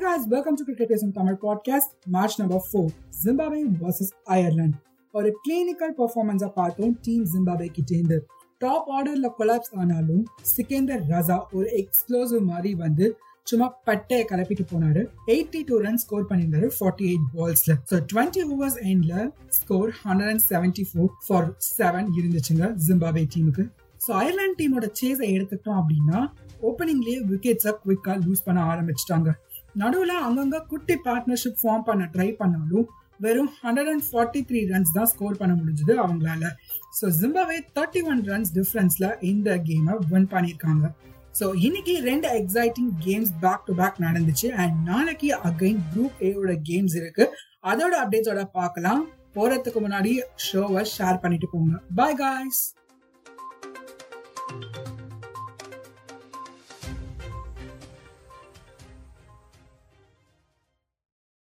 guys, welcome to Cricketers in Tamil podcast, match number 4, Zimbabwe versus Ireland. ஒரு clinical பர்ஃபார்மன்ஸை பார்த்தோம் team Zimbabwe கிட்டேந்து top ஆர்டர்ல collapse ஆனாலும் சிக்கேந்தர் ரசா ஒரு எக்ஸ்ப்ளோசிவ் மாதிரி வந்து சும்மா பட்டையை கிளப்பிட்டு போனாரு. எயிட்டி டூ ரன் ஸ்கோர் பண்ணியிருந்தாரு ஃபார்ட்டி எயிட் பால்ஸ்ல ஸோ டுவெண்ட்டி ஓவர்ஸ் எண்ட்ல score hundred and seventy four for seven இருந்துச்சுங்க ஜிம்பாபே டீமுக்கு ஸோ அயர்லாந்து டீமோட சேஸை எடுத்துட்டோம் அப்படின்னா ஓப்பனிங்லேயே விக்கெட்ஸை குவிக்காக லூஸ் பண்ண ஆரம்பிச்சிட்டாங்க. நடுவில் அங்கங்க குட்டி பார்ட்னர்ஷிப் ஃபார்ம் பண்ண ட்ரை பண்ணாலும் வெறும் hundred and forty three runs தான் ஸ்கோர் பண்ண முடிஞ்சது அவங்களால. So Zimbabwe thirty one runs டிஃப்ரென்ஸில் இந்த கேமை வின் பண்ணியிருக்காங்க. ஸோ இன்னைக்கு ரெண்டு exciting games back to back நடந்துச்சு. அண்ட் நாளைக்கு அகைன் குரூப் ஏவோட கேம்ஸ் இருக்கு. அதோட அப்டேட்ஸோட பார்க்கலாம். போறதுக்கு முன்னாடி ஷோவை ஷேர் பண்ணிட்டு போங்க. Bye guys